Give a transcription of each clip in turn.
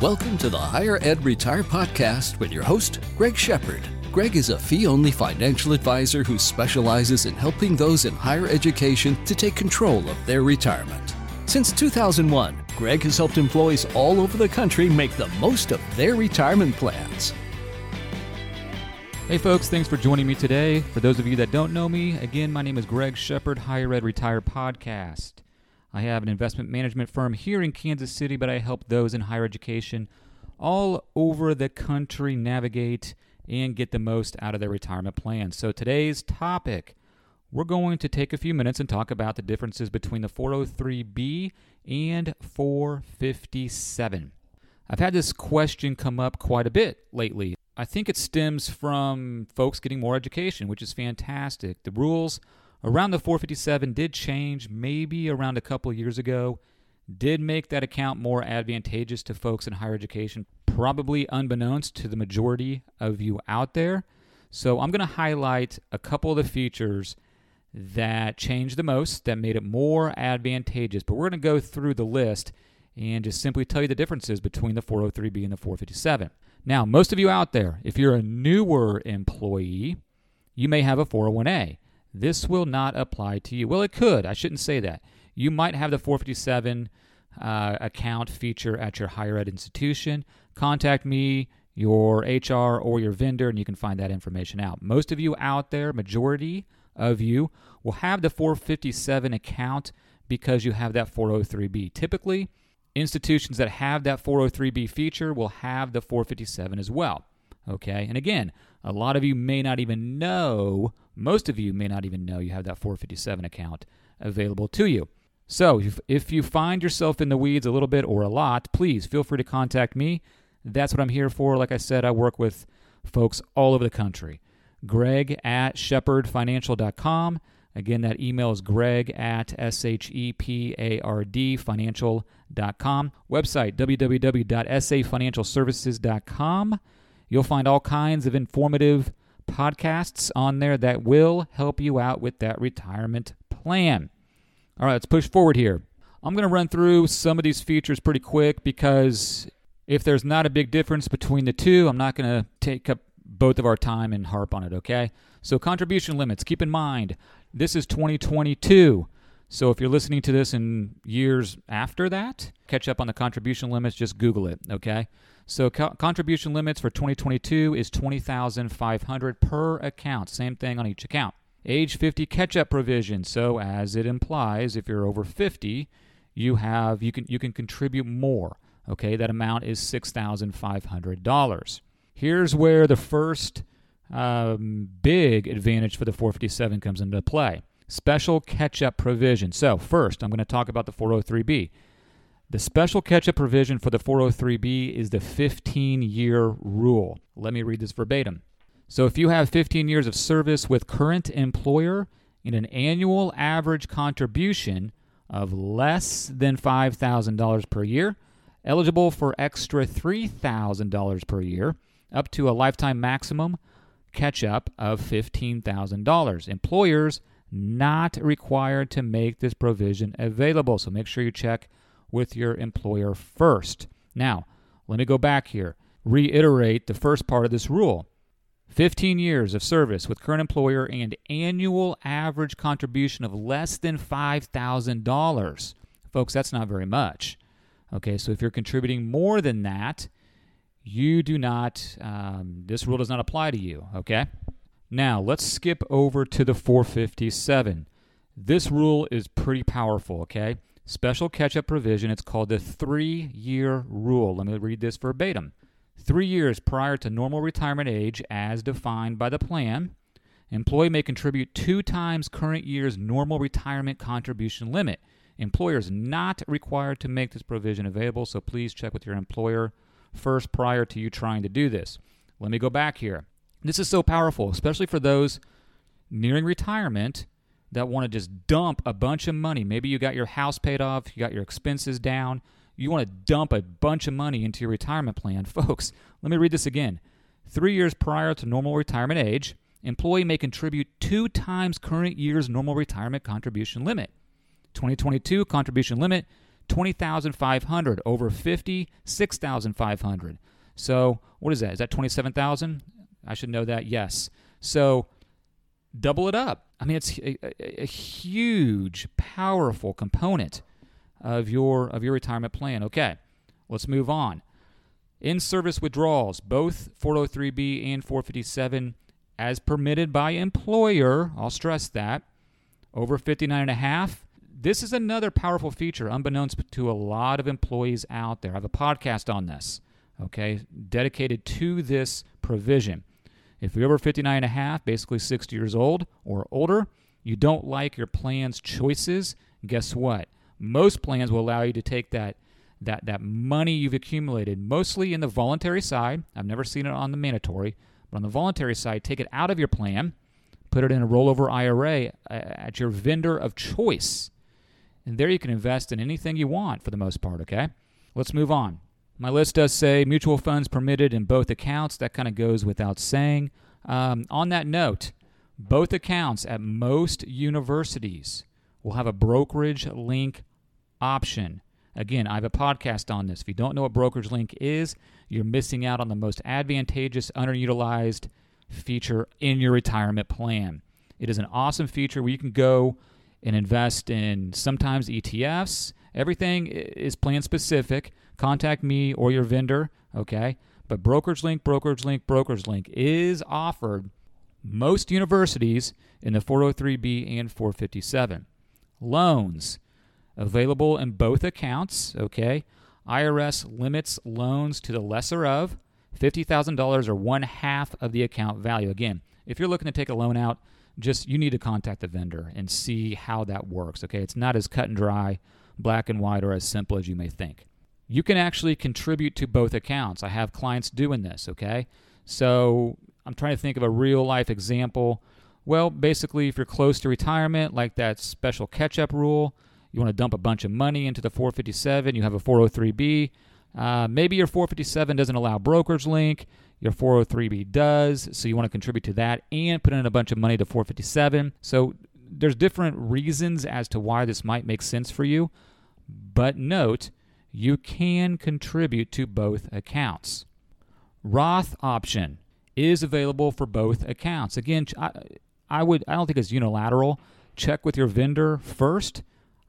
Welcome to the Higher Ed Retire Podcast with your host, Greg Shepard. Greg is a fee only financial advisor who specializes in helping those in higher education to take control of their retirement. Since 2001, Greg has helped employees all over the country make the most of their retirement plans. Hey folks, thanks for joining me today. For those of you that don't know me, again, my name is Greg Shepard, Higher Ed Retire Podcast. I have an investment management firm here in Kansas City, but I help those in higher education all over the country navigate and get the most out of their retirement plans. So today's topic, we're going to take a few minutes and talk about the differences between the 403B and 457. I've had this question come up quite a bit lately. I think it stems from folks getting more education, which is fantastic. The rules around the 457 did change maybe around a couple years ago, did make that account more advantageous to folks in higher education, probably unbeknownst to the majority of you out there. So I'm going to highlight a couple of the features that changed the most, that made it more advantageous. But we're going to go through the list and just simply tell you the differences between the 403B and the 457. Now, most of you out there, if you're a newer employee, you may have a 401A. This will not apply to you. Well, it could. I shouldn't say that. You might have the 457 uh, account feature at your higher ed institution. Contact me, your HR, or your vendor, and you can find that information out. Most of you out there, majority of you, will have the 457 account because you have that 403B. Typically, institutions that have that 403b feature will have the 457 as well. Okay, and again, a lot of you may not even know, most of you may not even know you have that 457 account available to you. So if, if you find yourself in the weeds a little bit or a lot, please feel free to contact me. That's what I'm here for. Like I said, I work with folks all over the country. Greg at shepardfinancial.com. Again, that email is greg at S-H-E-P-A-R-D financial.com. Website, www.safinancialservices.com. You'll find all kinds of informative podcasts on there that will help you out with that retirement plan. All right, let's push forward here. I'm going to run through some of these features pretty quick because if there's not a big difference between the two, I'm not going to take up both of our time and harp on it, okay? So, contribution limits, keep in mind, this is 2022. So if you're listening to this in years after that, catch up on the contribution limits, just Google it, okay? So co- contribution limits for 2022 is 20,500 per account. Same thing on each account. Age 50 catch-up provision. So as it implies, if you're over 50, you have you can you can contribute more. Okay, that amount is $6,500. Here's where the first um, big advantage for the 457 comes into play. Special catch up provision. So, first, I'm going to talk about the 403B. The special catch up provision for the 403B is the 15 year rule. Let me read this verbatim. So, if you have 15 years of service with current employer and an annual average contribution of less than $5,000 per year, eligible for extra $3,000 per year, up to a lifetime maximum catch up of $15,000. Employers not required to make this provision available. So make sure you check with your employer first. Now, let me go back here. Reiterate the first part of this rule 15 years of service with current employer and annual average contribution of less than $5,000. Folks, that's not very much. Okay, so if you're contributing more than that, you do not, um, this rule does not apply to you, okay? Now, let's skip over to the 457. This rule is pretty powerful, okay? Special catch up provision, it's called the three year rule. Let me read this verbatim. Three years prior to normal retirement age, as defined by the plan, employee may contribute two times current year's normal retirement contribution limit. Employer is not required to make this provision available, so please check with your employer first prior to you trying to do this. Let me go back here. This is so powerful, especially for those nearing retirement that want to just dump a bunch of money. Maybe you got your house paid off, you got your expenses down, you want to dump a bunch of money into your retirement plan. Folks, let me read this again. Three years prior to normal retirement age, employee may contribute two times current year's normal retirement contribution limit. 2022 contribution limit 20,500. Over 50, 6,500. So what is that? Is that 27,000? I should know that. Yes. So double it up. I mean, it's a, a, a, huge, powerful component of your of your retirement plan. Okay, let's move on. In-service withdrawals, both 403b and 457, as permitted by employer. I'll stress that. Over 59 and a half. This is another powerful feature, unbeknownst to a lot of employees out there. I have a podcast on this, okay, dedicated to this provision. If you're over 59 and a half, basically 60 years old or older, you don't like your plan's choices, guess what? Most plans will allow you to take that that that money you've accumulated, mostly in the voluntary side. I've never seen it on the mandatory, but on the voluntary side, take it out of your plan, put it in a rollover IRA at your vendor of choice. And there you can invest in anything you want for the most part, okay? Let's move on. My list does say mutual funds permitted in both accounts. That kind of goes without saying. Um, on that note, both accounts at most universities will have a brokerage link option. Again, I have a podcast on this. If you don't know what brokerage link is, you're missing out on the most advantageous, underutilized feature in your retirement plan. It is an awesome feature where you can go and invest in sometimes ETFs. Everything is plan specific contact me or your vendor, okay? But Brokerage Link, Brokerage Link, Brokerage Link is offered most universities in the 403b and 457. Loans available in both accounts, okay? IRS limits loans to the lesser of $50,000 or one half of the account value. Again, if you're looking to take a loan out, just you need to contact the vendor and see how that works, okay? It's not as cut and dry, black and white, or as simple as you may think you can actually contribute to both accounts. I have clients doing this, okay? So I'm trying to think of a real life example. Well, basically, if you're close to retirement, like that special catch up rule, you want to dump a bunch of money into the 457, you have a 403b. Uh, maybe your 457 doesn't allow brokerage link, your 403b does, so you want to contribute to that and put in a bunch of money to 457. So there's different reasons as to why this might make sense for you. But note, you can contribute to both accounts. Roth option is available for both accounts. Again, I, I would I don't think it's unilateral. Check with your vendor first.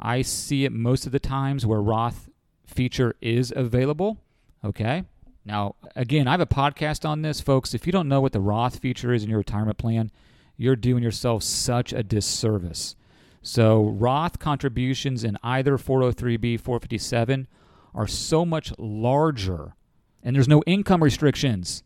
I see it most of the times where Roth feature is available. Okay. Now, again, I have a podcast on this, folks. If you don't know what the Roth feature is in your retirement plan, you're doing yourself such a disservice. So, Roth contributions in either 403b, 457 are so much larger, and there's no income restrictions,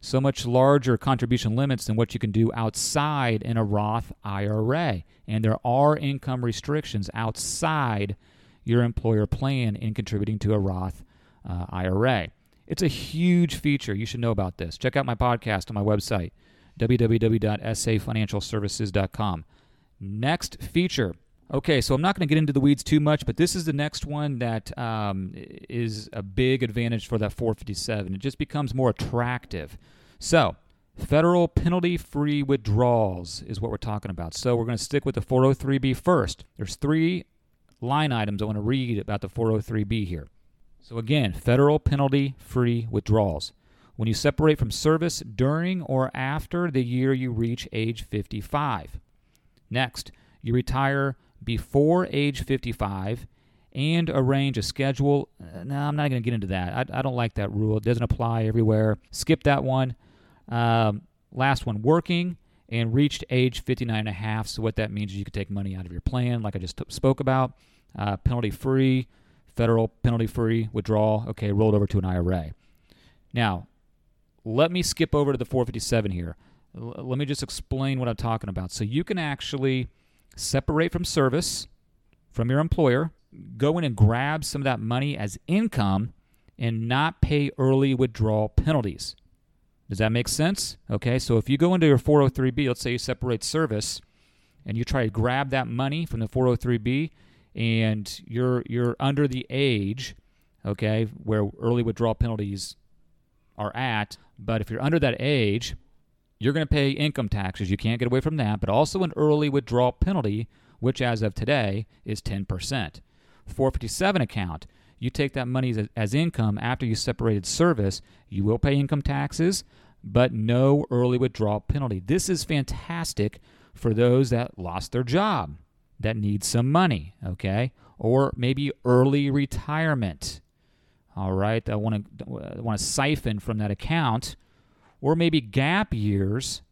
so much larger contribution limits than what you can do outside in a Roth IRA. And there are income restrictions outside your employer plan in contributing to a Roth uh, IRA. It's a huge feature. You should know about this. Check out my podcast on my website, www.safinancialservices.com. Next feature Okay, so I'm not going to get into the weeds too much, but this is the next one that um, is a big advantage for that 457. It just becomes more attractive. So, federal penalty free withdrawals is what we're talking about. So, we're going to stick with the 403B first. There's three line items I want to read about the 403B here. So, again, federal penalty free withdrawals. When you separate from service during or after the year you reach age 55. Next, you retire before age 55 and arrange a schedule. Uh, no, I'm not going to get into that. I, I, don't like that rule. It doesn't apply everywhere. Skip that one. Um, last one working and reached age 59 and a half. So, what that means is you can take money out of your plan, like I just t- spoke about, uh, penalty free, federal penalty free withdrawal. Okay, rolled over to an IRA. Now, let me skip over to the 457 here. L- let me just explain what I'm talking about. So, you can actually separate from service from your employer, go in and grab some of that money as income and not pay early withdrawal penalties. Does that make sense? Okay, so if you go into your 403b, let's say you separate service and you try to grab that money from the 403b and you're you're under the age, okay, where early withdrawal penalties are at, but if you're under that age, you're going to pay income taxes. You can't get away from that, but also an early withdrawal penalty, which as of today is 10%. 457 account, you take that money as, as income after you separated service, you will pay income taxes, but no early withdrawal penalty. This is fantastic for those that lost their job, that need some money, okay? Or maybe early retirement. All right, I want to want to siphon from that account, or maybe gap years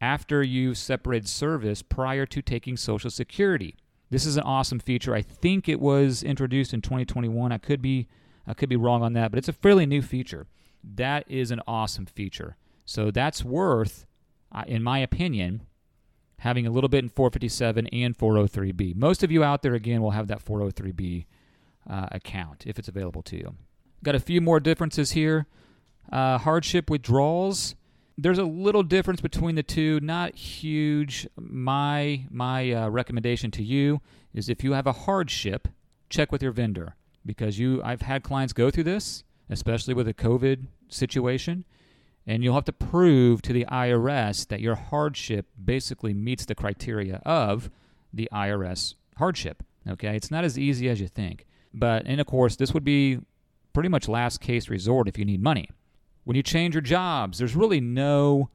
after you've separated service prior to taking Social Security. This is an awesome feature. I think it was introduced in 2021. I could be I could be wrong on that, but it's a fairly new feature. That is an awesome feature. So that's worth, uh, in my opinion, having a little bit in 457 and 403b. Most of you out there, again, will have that 403b uh, account if it's available to you. Got a few more differences here. Uh, hardship withdrawals there's a little difference between the two, not huge. My my uh, recommendation to you is if you have a hardship, check with your vendor because you I've had clients go through this, especially with a COVID situation, and you'll have to prove to the IRS that your hardship basically meets the criteria of the IRS hardship. Okay, it's not as easy as you think, but and of course this would be pretty much last case resort if you need money when you change your jobs, there's really no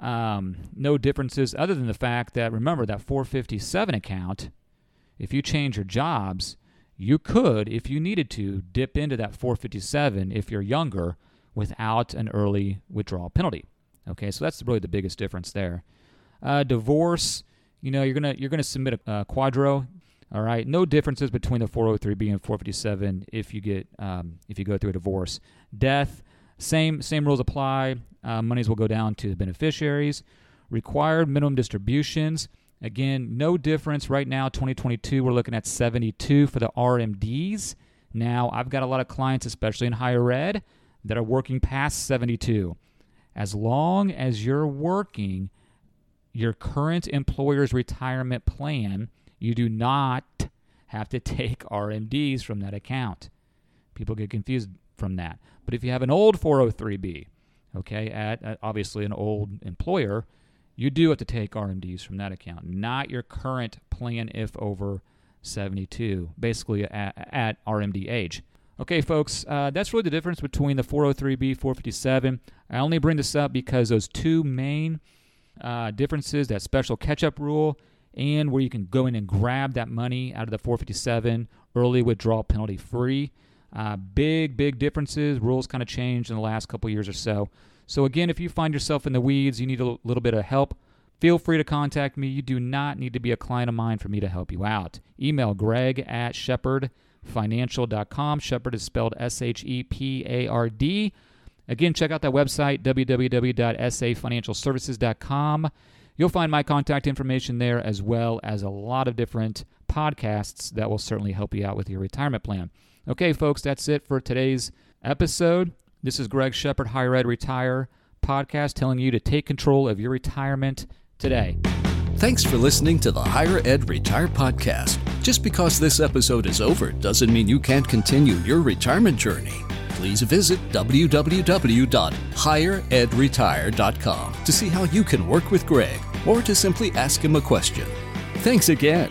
um, no differences other than the fact that remember that 457 account. If you change your jobs, you could, if you needed to, dip into that 457 if you're younger without an early withdrawal penalty. Okay, so that's really the biggest difference there. Uh, divorce, you know, you're gonna you're gonna submit a, QDRO. All right, no differences between the 403b and 457 if you get um, if you go through a divorce. Death, same same rules apply. Uh, monies will go down to the beneficiaries. Required minimum distributions. Again, no difference right now. 2022, we're looking at 72 for the RMDs. Now, I've got a lot of clients, especially in higher ed, that are working past 72. As long as you're working your current employer's retirement plan, you do not have to take RMDs from that account. People get confused from that. But if you have an old 403b, okay, at, obviously an old employer, you do have to take RMDs from that account, not your current plan if over 72, basically at, at RMD age. Okay, folks, uh, that's really the difference between the 403b, 457. I only bring this up because those two main uh, differences, that special catch-up rule, and where you can go in and grab that money out of the 457 early withdrawal penalty free. Uh, big, big differences. Rules kind of changed in the last couple years or so. So, again, if you find yourself in the weeds, you need a little bit of help, feel free to contact me. You do not need to be a client of mine for me to help you out. Email greg at shepardfinancial.com. Shepard is spelled S H E P A R D. Again, check out that website, www.safinancialservices.com. You'll find my contact information there as well as a lot of different podcasts that will certainly help you out with your retirement plan. Okay, folks, that's it for today's episode. This is Greg Shepard, Higher Ed Retire podcast, telling you to take control of your retirement today. Thanks for listening to the Higher Ed Retire podcast. Just because this episode is over doesn't mean you can't continue your retirement journey. Please visit www.higheredretire.com to see how you can work with Greg or to simply ask him a question. Thanks again.